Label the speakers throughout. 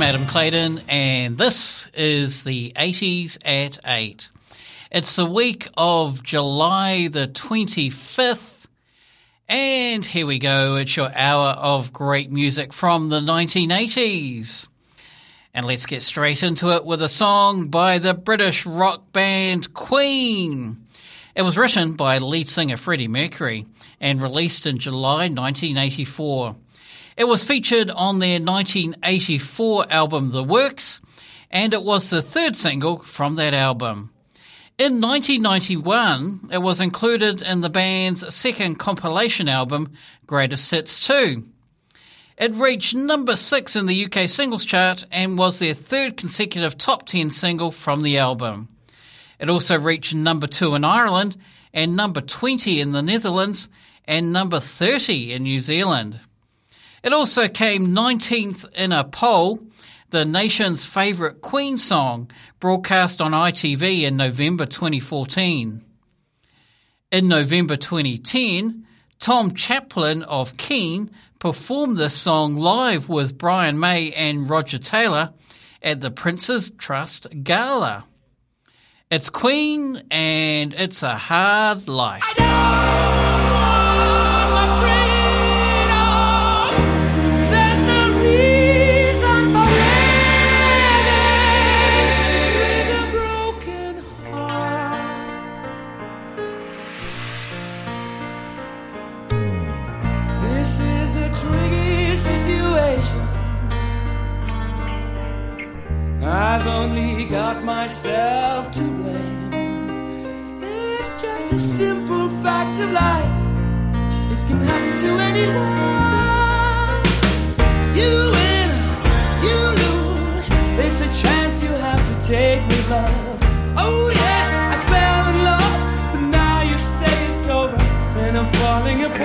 Speaker 1: I'm Adam Clayton, and this is the 80s at 8. It's the week of July the 25th, and here we go. It's your hour of great music from the 1980s. And let's get straight into it with a song by the British rock band Queen. It was written by lead singer Freddie Mercury and released in July 1984. It was featured on their 1984 album The Works, and it was the third single from that album. In 1991, it was included in the band's second compilation album, Greatest Hits 2. It reached number 6 in the UK singles chart and was their third consecutive top 10 single from the album. It also reached number 2 in Ireland and number 20 in the Netherlands and number 30 in New Zealand. It also came 19th in a poll, the nation's favourite Queen song, broadcast on ITV in November 2014. In November 2010, Tom Chaplin of Keane performed this song live with Brian May and Roger Taylor at the Prince's Trust Gala. It's Queen and it's a hard life.
Speaker 2: I've only got myself to blame. It's just a simple fact of life. It can happen to anyone. You win, you lose. There's a chance you have to take with love. Oh yeah, I fell in love, but now you say it's over, and I'm falling apart.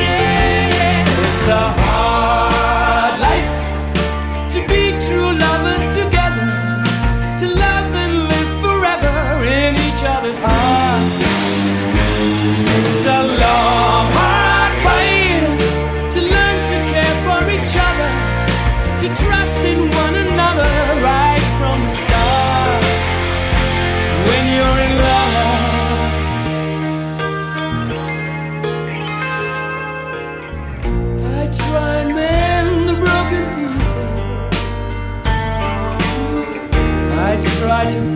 Speaker 2: Yeah, yeah, it's a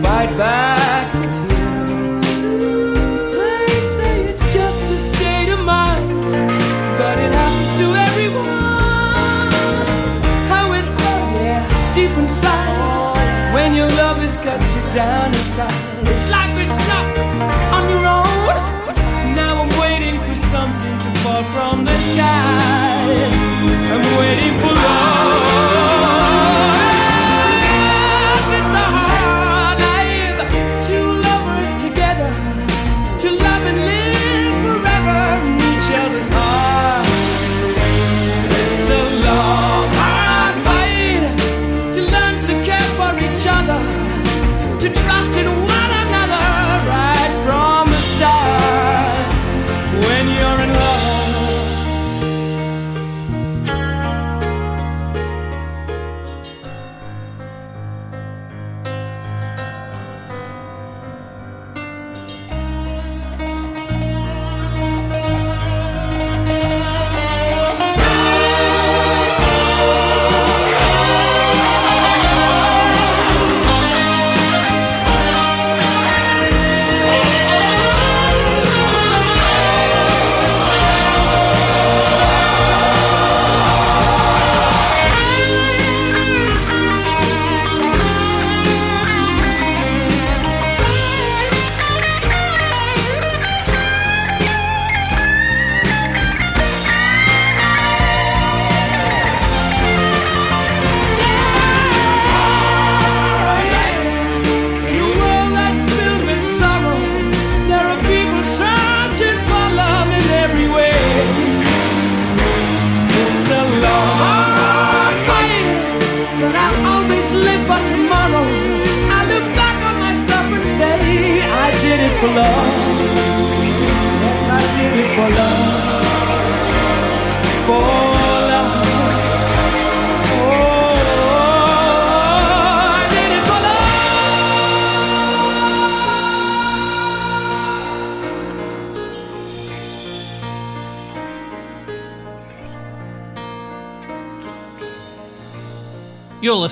Speaker 2: fight back the tears. They say it's just a state of mind, but it happens to everyone. How it hurts yeah. deep inside when your love has cut you down inside. It's like we're stuck on your own. Now I'm waiting for something to fall from the skies. I'm waiting for love.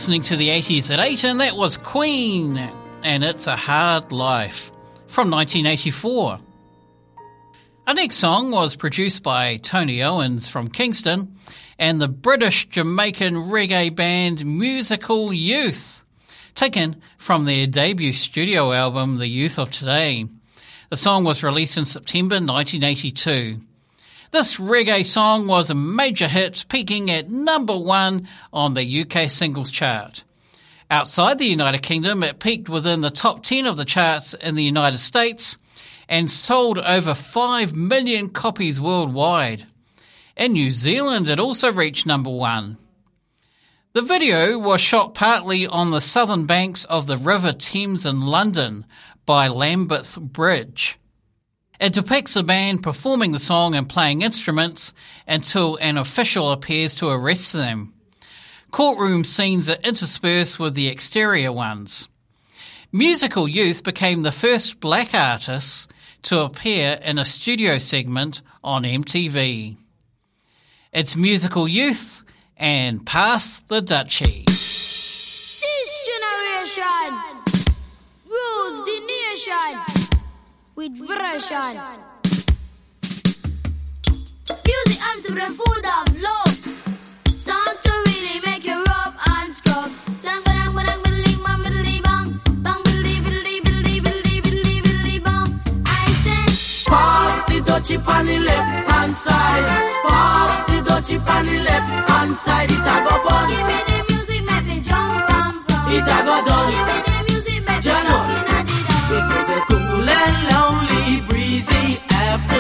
Speaker 1: Listening to the 80s at 8, and that was Queen, and It's a Hard Life from 1984. Our next song was produced by Tony Owens from Kingston and the British Jamaican reggae band Musical Youth, taken from their debut studio album, The Youth of Today. The song was released in September 1982. This reggae song was a major hit, peaking at number one on the UK singles chart. Outside the United Kingdom, it peaked within the top 10 of the charts in the United States and sold over 5 million copies worldwide. In New Zealand, it also reached number one. The video was shot partly on the southern banks of the River Thames in London by Lambeth Bridge. It depicts a band performing the song and playing instruments until an official appears to arrest them. Courtroom scenes are interspersed with the exterior ones. Musical Youth became the first black artists to appear in a studio segment on MTV. It's Musical Youth and Pass the Dutchie.
Speaker 3: This generation rules the nation with version. Music and the food of love. Songs really make you rub and scrub.
Speaker 4: On the left hand side. Pass the dutchie on the left hand side. It a go bun.
Speaker 3: give me the music, make me jump and from.
Speaker 4: It a go done.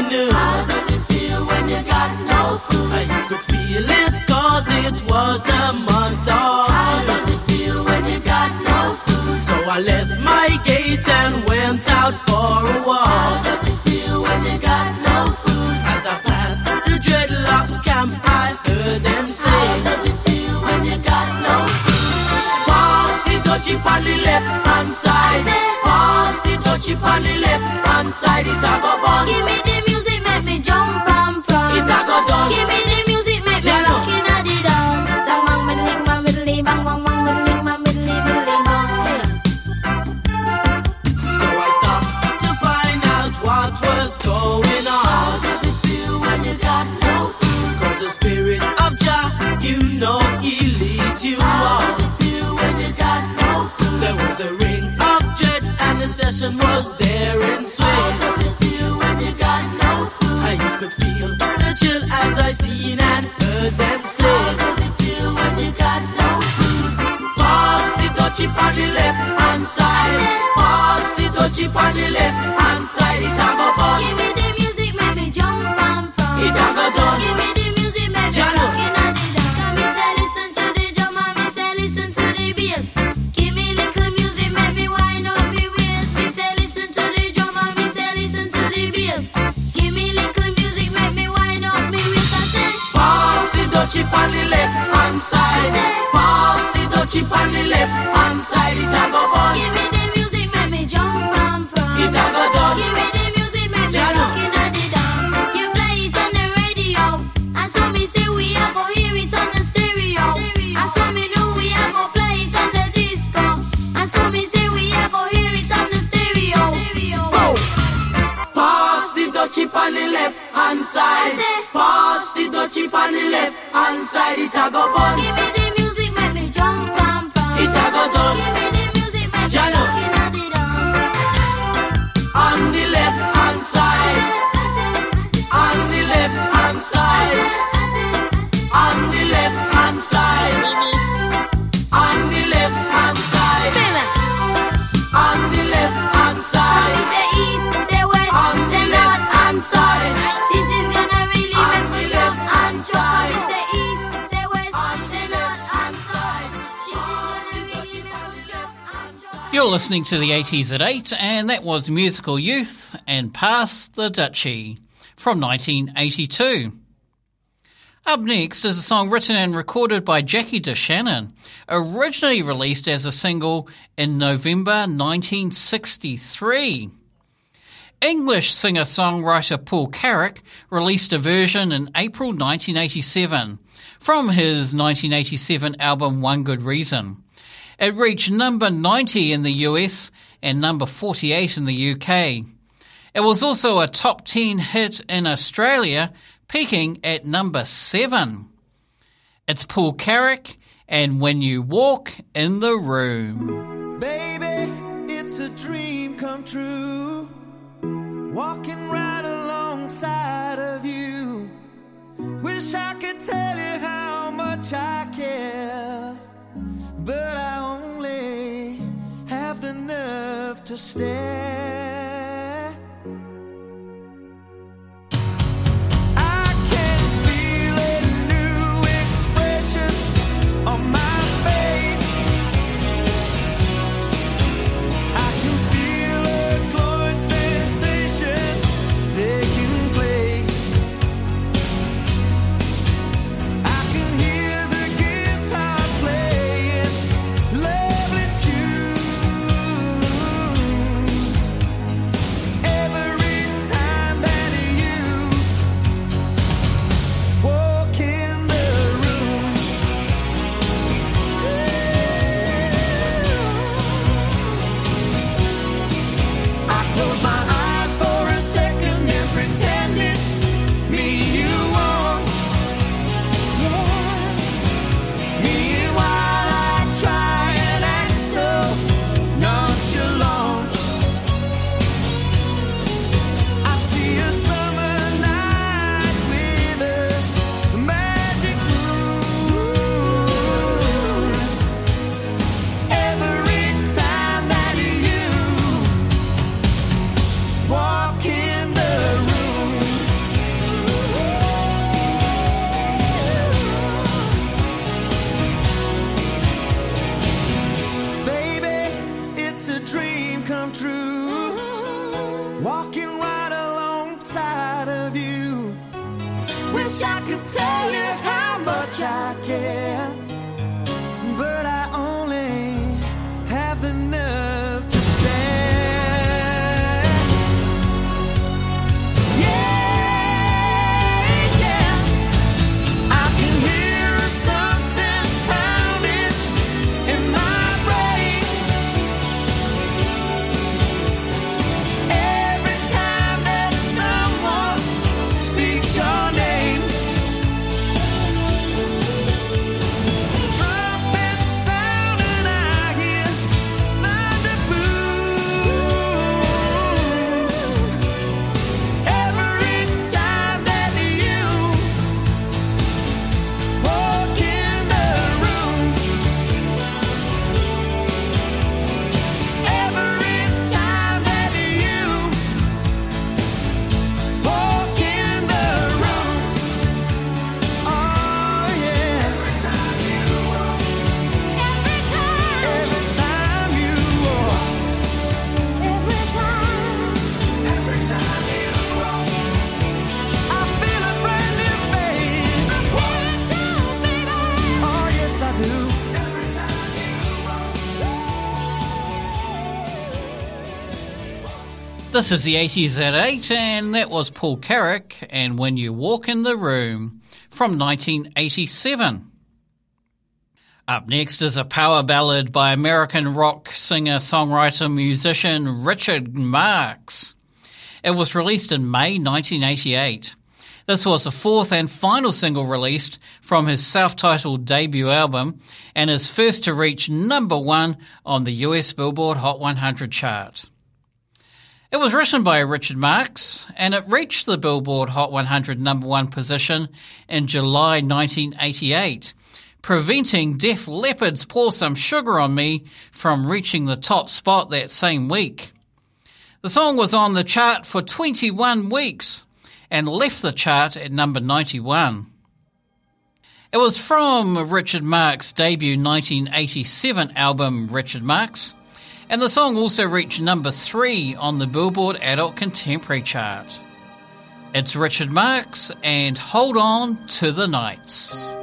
Speaker 4: Afternoon.
Speaker 3: How does it feel when you got no food?
Speaker 4: You could feel it cause it was the month of June.
Speaker 3: does it feel when you got no food?
Speaker 4: So I left my gate and went out for a walk.
Speaker 3: How does it feel when you got no food?
Speaker 4: As I passed the dreadlocks camp, I heard them say.
Speaker 3: How does it feel when you got no food?
Speaker 4: Pass the dutchie on the left hand side. Pass the dutchie on the left hand side. It a go bun.
Speaker 3: Give me the make me jump from.
Speaker 4: It a go.
Speaker 3: Give me the music, make me rockin' at the. Bang bang middling, bang middling, bang bang bang middling, bang middling, middling, bang.
Speaker 4: So I stopped to find out what was going
Speaker 3: How
Speaker 4: on.
Speaker 3: does it feel when you got no food?
Speaker 4: Cause the spirit of Jah, you know, he leads you
Speaker 3: How does
Speaker 4: on.
Speaker 3: it feel when you got no food?
Speaker 4: There was a ring of jets and the session was there in
Speaker 3: How
Speaker 4: swing. Dutchie on the left hand side. Pass the dutchie on the left hand side. It a go bun.
Speaker 3: Give me the music, make me jump and from.
Speaker 4: It a go done.
Speaker 3: Give me the music, make me rockin' at the dawn. Come me say listen to the drum and me say listen to the bass. Give me little music, make me wind up me waist. Me say listen to the drum and me say listen to the bass. Give me little music, make me wind up me waist. I say
Speaker 4: Pass the dutchie on the left hand side. Pass the dutchie on the left hand side. It a go bun.
Speaker 3: Give me the music, make me jump and from.
Speaker 4: It a go done.
Speaker 1: You're listening to the 80s at 8, and that was Musical Youth and Pass the Dutchie from 1982. Up next is a song written and recorded by Jackie DeShannon, originally released as a single in November 1963. English singer-songwriter Paul Carrack released a version in April 1987 from his 1987 album One Good Reason. It reached number 90 in the US and number 48 in the UK. It was also a top 10 hit in Australia, peaking at number 7. It's Paul Carrack and When You Walk in the Room.
Speaker 5: Baby, it's a dream come true. Walking right alongside of you. Wish I could tell you how much I care. But I only have the nerve to stare.
Speaker 1: This is the 80s at 8, and that was Paul Carrack and When You Walk in the Room from 1987. Up next is a power ballad by American rock singer, songwriter, musician Richard Marx. It was released in May 1988. This was the fourth and final single released from his self-titled debut album and his first to reach number one on the US Billboard Hot 100 chart. It was written by Richard Marx and it reached the Billboard Hot 100 number one position in July 1988, preventing Def Leppard's Pour Some Sugar on Me from reaching the top spot that same week. The song was on the chart for 21 weeks and left the chart at number 91. It was from Richard Marx's debut 1987 album Richard Marx, and the song also reached number three on the Billboard Adult Contemporary chart. It's Richard Marx and Hold On to the Nights.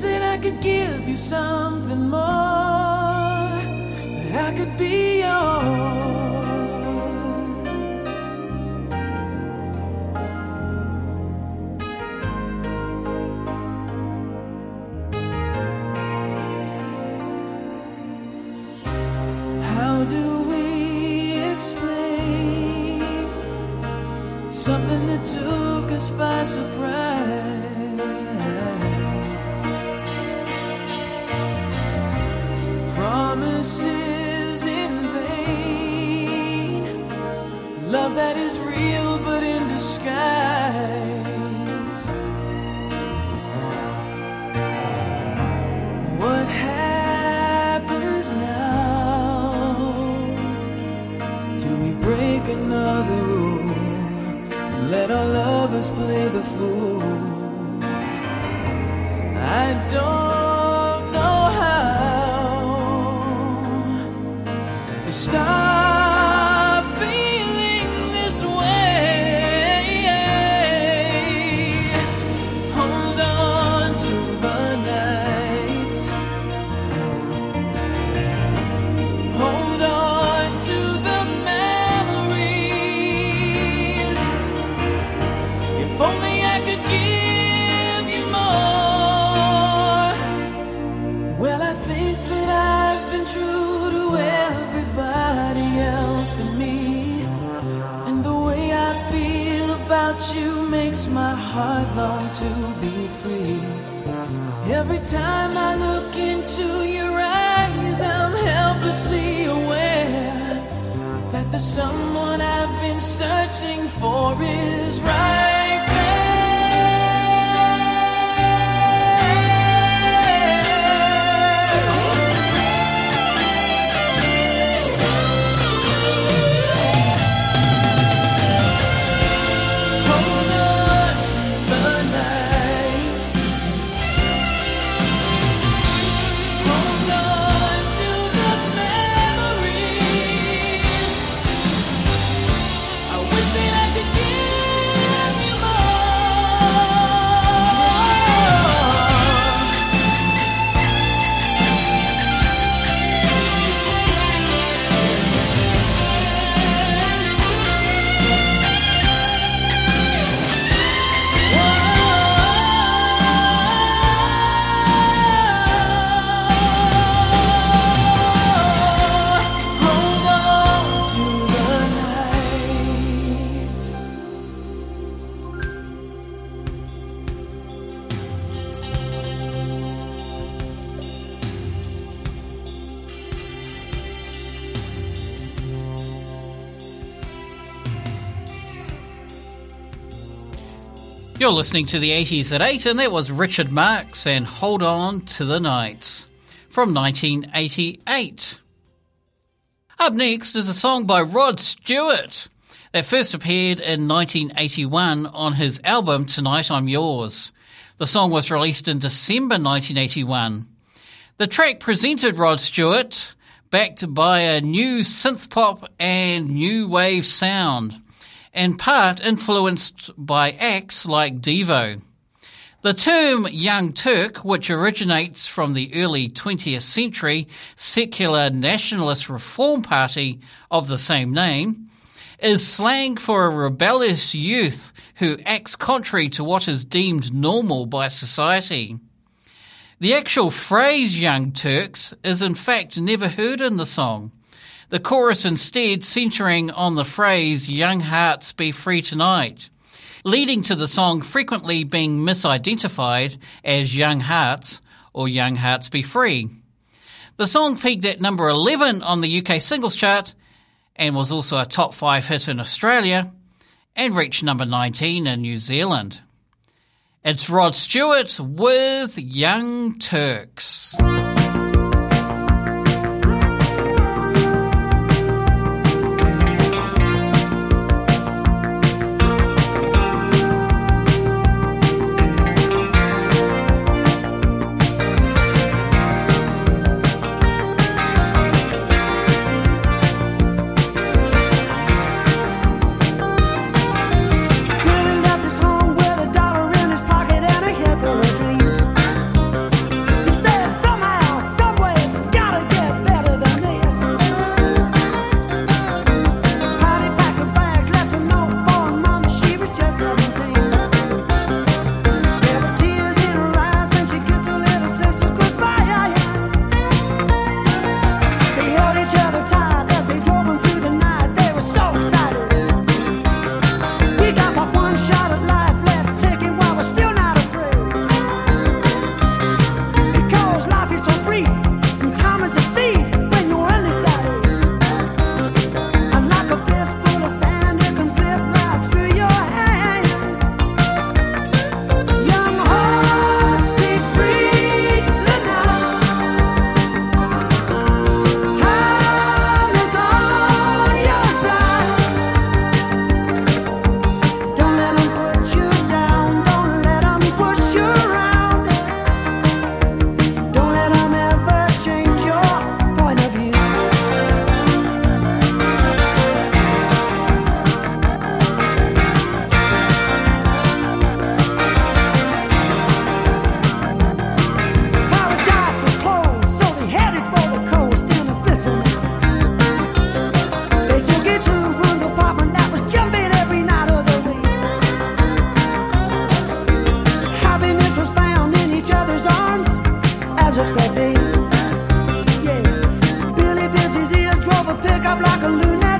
Speaker 6: that I could give you something more, that I could be heart long to be free. Every time I look into your eyes, I'm helplessly aware that the someone I've been searching for is right.
Speaker 1: You're listening to the 80s at 8, and that was Richard Marx and Hold On to the Nights from 1988. Up next is a song by Rod Stewart that first appeared in 1981 on his album Tonight I'm Yours. The song was released in December 1981. The track presented Rod Stewart, backed by a new synth pop and new wave sound in part influenced by acts like Devo. The term Young Turk, which originates from the early 20th century secular nationalist reform party of the same name, is slang for a rebellious youth who acts contrary to what is deemed normal by society. The actual phrase Young Turks is in fact never heard in the song. The chorus instead centering on the phrase Young Hearts Be Free Tonight, leading to the song frequently being misidentified as Young Hearts or Young Hearts Be Free. The song peaked at number 11 on the UK singles chart and was also a top 5 hit in Australia and reached number 19 in New Zealand. It's Rod Stewart with Young Turks.
Speaker 7: Yeah. Billy his ears drove a pickup like a
Speaker 1: lunatic.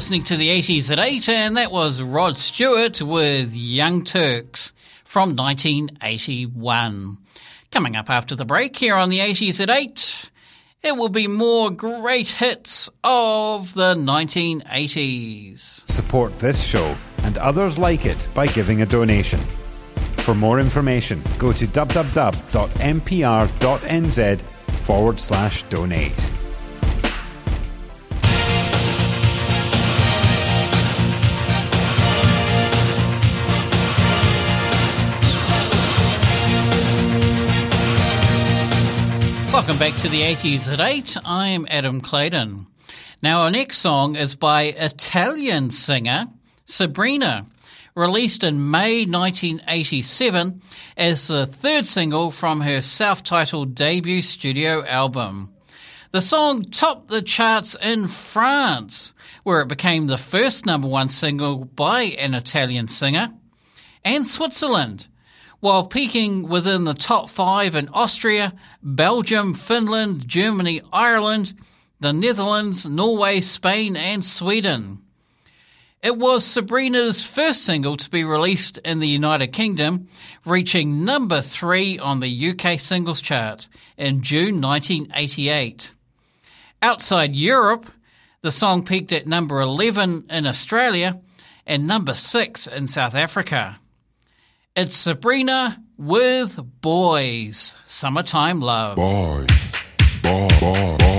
Speaker 1: Listening to the 80s at 8, and that was Rod Stewart with Young Turks from 1981. Coming up after the break here on the 80s at 8, it will be more great hits of the 1980s.
Speaker 8: Support this show and others like it by giving a donation. For more information, go to www.mpr.nz forward slash donate.
Speaker 1: Welcome back to the 80s at 8. I'm Adam Clayton. Now, our next song is by Italian singer Sabrina, released in May 1987 as the third single from her self-titled debut studio album. The song topped the charts in France, where it became the first number one single by an Italian singer, and Switzerland, while peaking within the top five in Austria, Belgium, Finland, Germany, Ireland, the Netherlands, Norway, Spain, and Sweden. It was Sabrina's first single to be released in the United Kingdom, reaching number three on the UK singles chart in June 1988. Outside Europe, the song peaked at number 11 in Australia and number 6 in South Africa. It's Sabrina with Boys, Summertime Love.
Speaker 7: Boys, boy, boy, boys.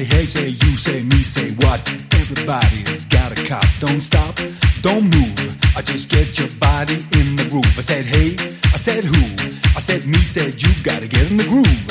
Speaker 9: Say hey, say you, say me, say what? Everybody's got a cop. Don't stop, don't move. I just get your body in the groove. I said hey, I said who? I said me, said you. Gotta get in the groove.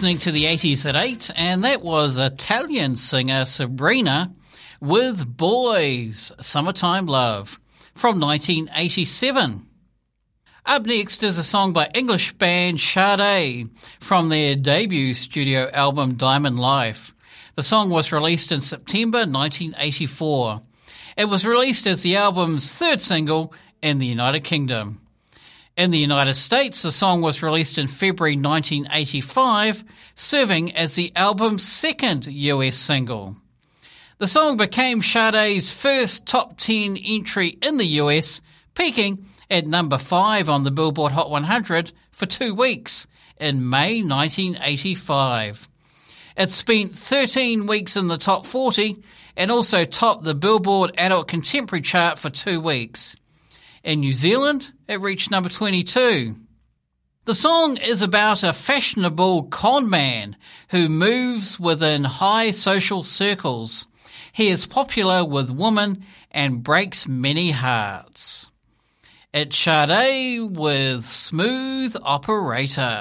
Speaker 1: Listening to the 80s at 8, and that was Italian singer Sabrina with Boys, Summertime Love from 1987. Up next is a song by English band Sade from their debut studio album Diamond Life. The song was released in September 1984. It was released as the album's third single in the United Kingdom. In the United States, the song was released in February 1985, serving as the album's second US single. The song became Sade's first top 10 entry in the US, peaking at number 5 on the Billboard Hot 100 for two weeks in May 1985. It spent 13 weeks in the top 40 and also topped the Billboard Adult Contemporary chart for two weeks. In New Zealand, it reached number 22. The song is about a fashionable con man who moves within high social circles. He is popular with women and breaks many hearts. It's Sade with Smooth Operator.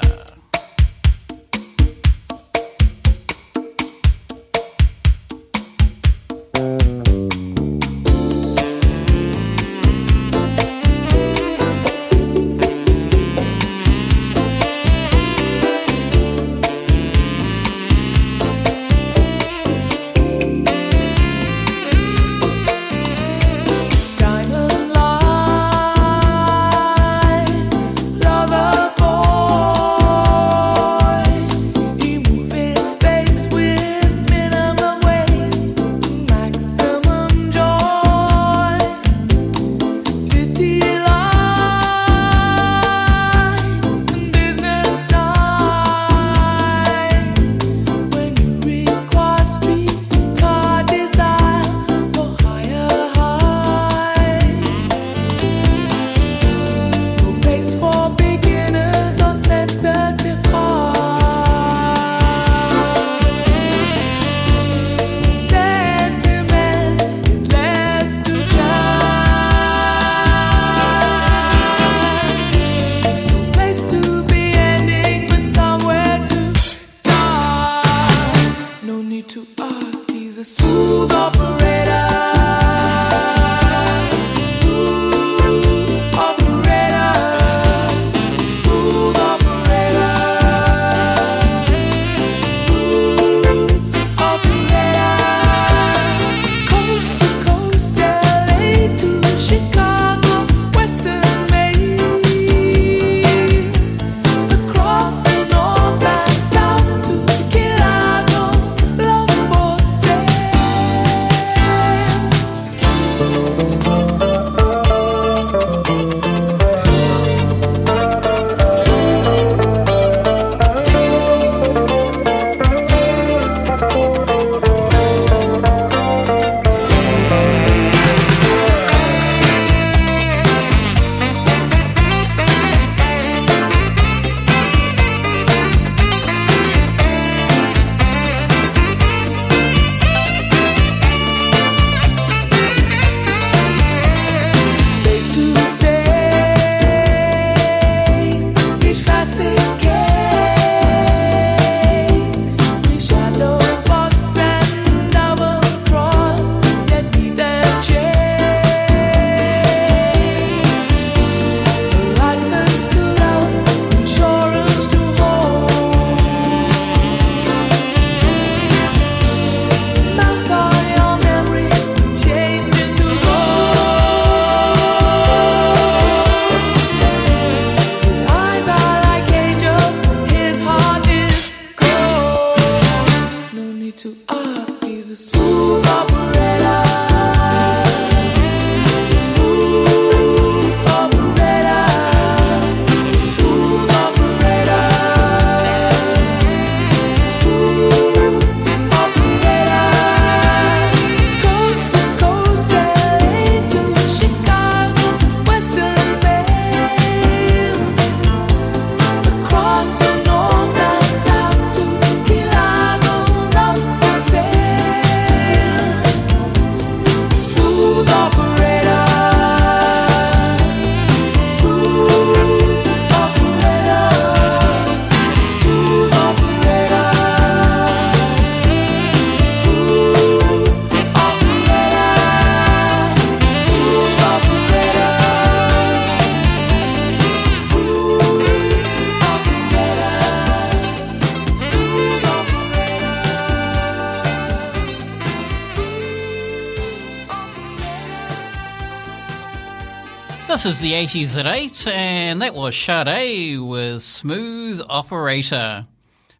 Speaker 1: This is the 80s at 8, and that was Sade with Smooth Operator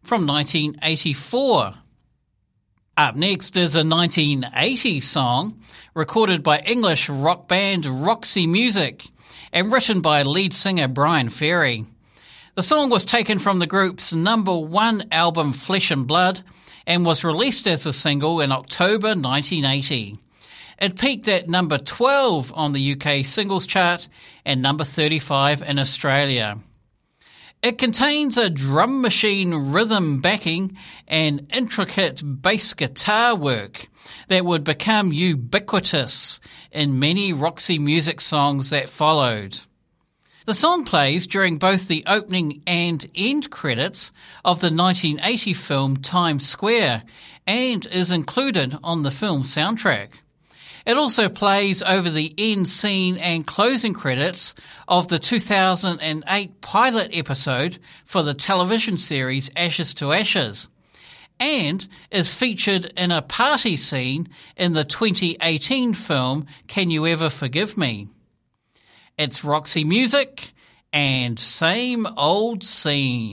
Speaker 1: from 1984. Up next is a 1980 song recorded by English rock band Roxy Music and written by lead singer Bryan Ferry. The song was taken from the group's number one album Flesh and Blood and was released as a single in October 1980. It peaked at number 12 on the UK singles chart and number 35 in Australia. It contains a drum machine rhythm backing and intricate bass guitar work that would become ubiquitous in many Roxy music songs that followed. The song plays during both the opening and end credits of the 1980 film Times Square and is included on the film soundtrack. It also plays over the end scene and closing credits of the 2008 pilot episode for the television series Ashes to Ashes and is featured in a party scene in the 2018 film Can You Ever Forgive Me? It's Roxy Music and Same Old Scene.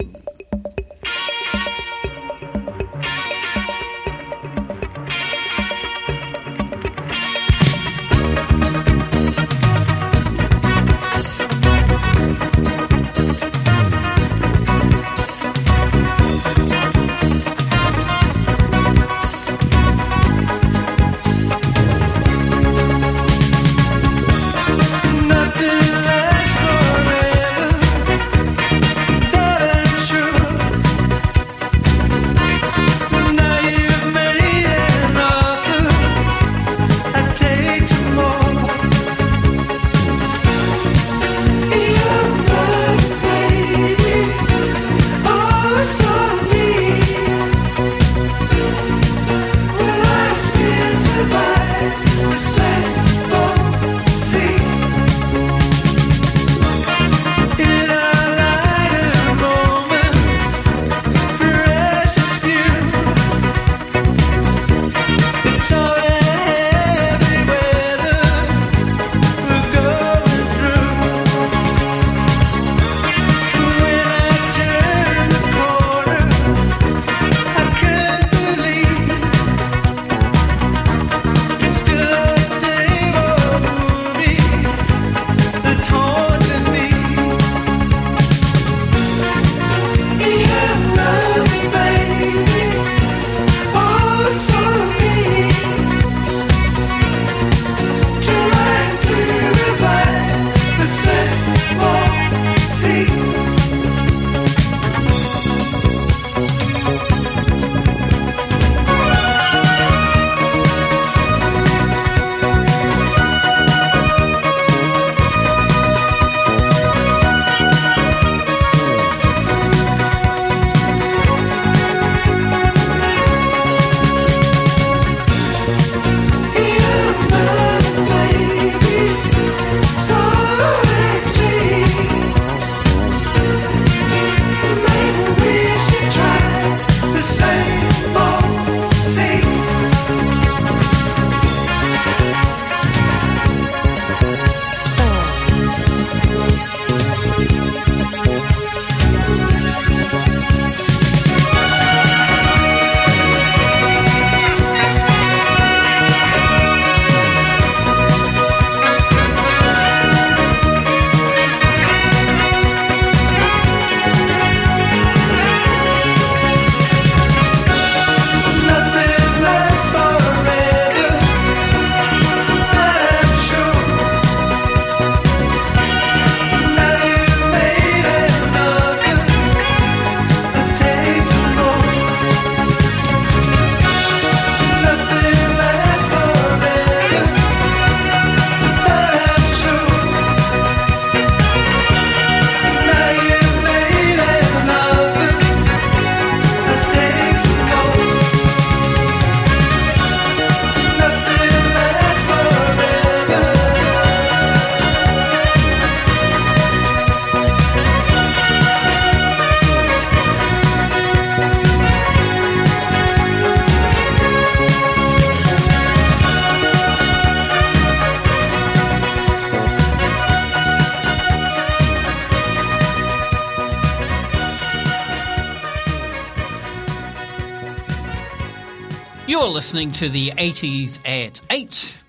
Speaker 6: You're
Speaker 1: listening to the 80s at 8,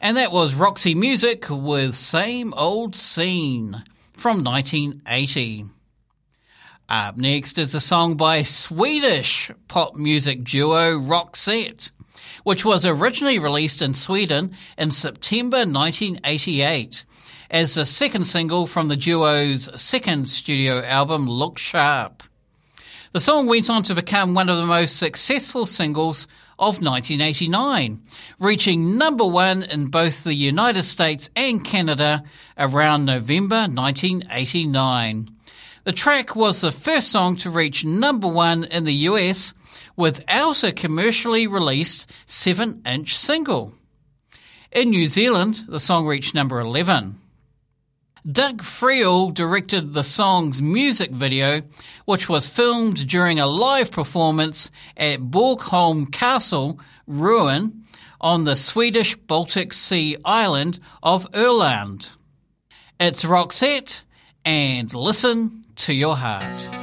Speaker 1: and that was Roxy Music with Same Old Scene from 1980. Up next is a song by Swedish pop music duo Roxette, which was originally released in Sweden in September 1988 as the second single from the duo's second studio album Look Sharp. The song went on to become one of the most successful singles of 1989, reaching number one in both the United States and Canada around November 1989. The track was the first song to reach number one in the US without a commercially released 7 inch single. In New Zealand, the song reached number 11. Doug Freel directed the song's music video, which was filmed during a live performance at Borgholm Castle ruin on the Swedish Baltic Sea island of Öland. It's Roxette and listen to your heart.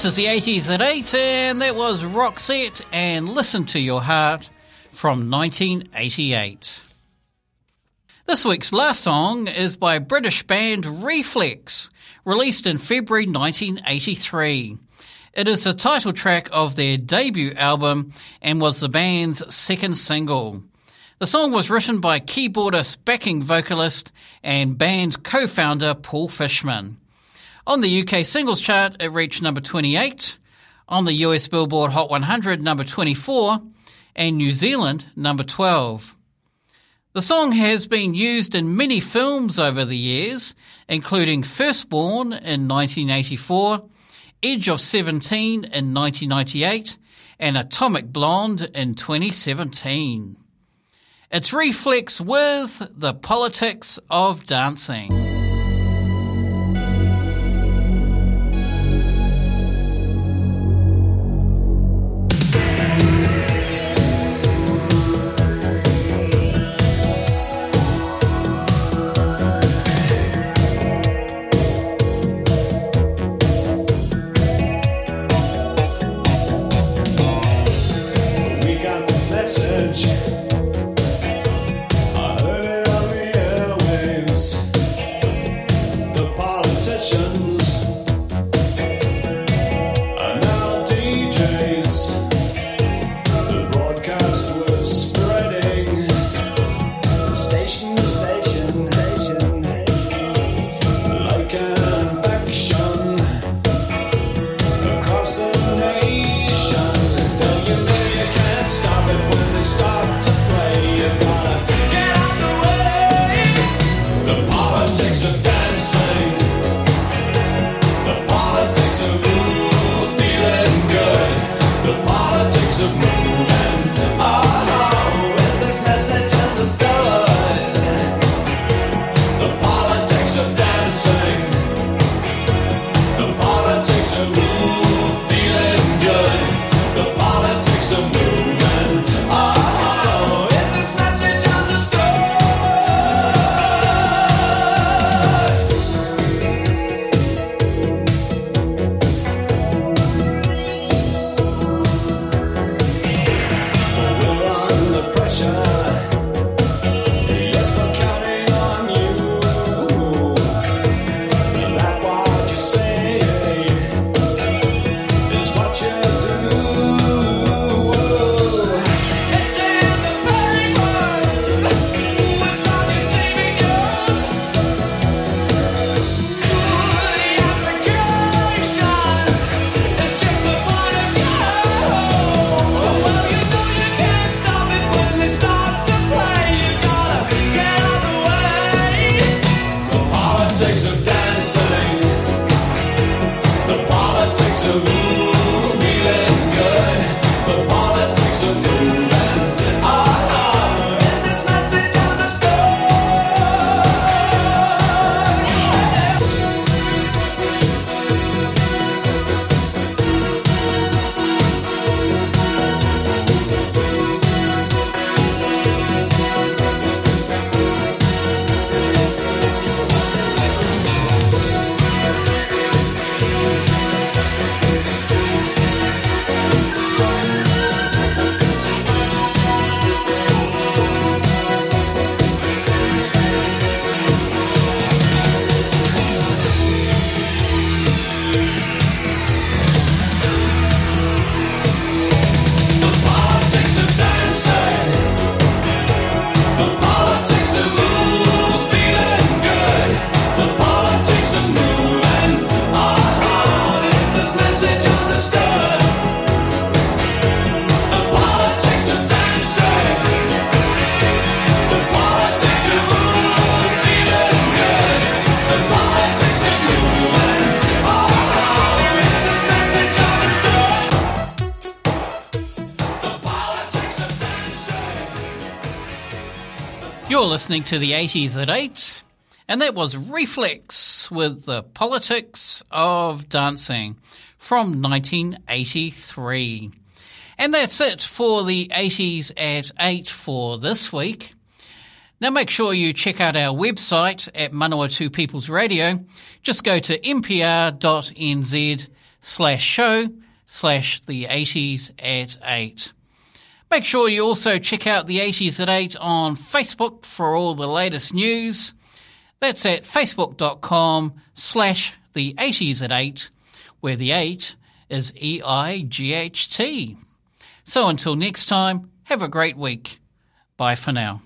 Speaker 1: This is the 80s at 8, and that was Roxette and Listen to Your Heart from 1988. This week's last song is by British band Reflex, released in February 1983. It is the title track of their debut album and was the band's second single. The song was written by keyboardist, backing vocalist, and band co-founder Paul Fishman. On the UK singles chart, it reached number 28. On the US Billboard Hot 100, number 24. And New Zealand, number 12. The song has been used in many films over the years, including Firstborn in 1984, Edge of 17 in 1998, and Atomic Blonde in 2017. It's Reflex with The Politics of Dancing.
Speaker 10: Politics
Speaker 1: listening to the 80s at 8, and that was Reflex with the Politics of Dancing from 1983. And that's it for the 80s at 8 for this week. Now make sure you check out our website at Manawatu People's Radio. Just go to mpr.nz slash show slash the 80s at 8. Make sure you also check out the 80s at 8 on Facebook for all the latest news. That's at facebook.com slash the 80s at 8, where the 8 is E I G H T. So until next time, have a great week. Bye for now.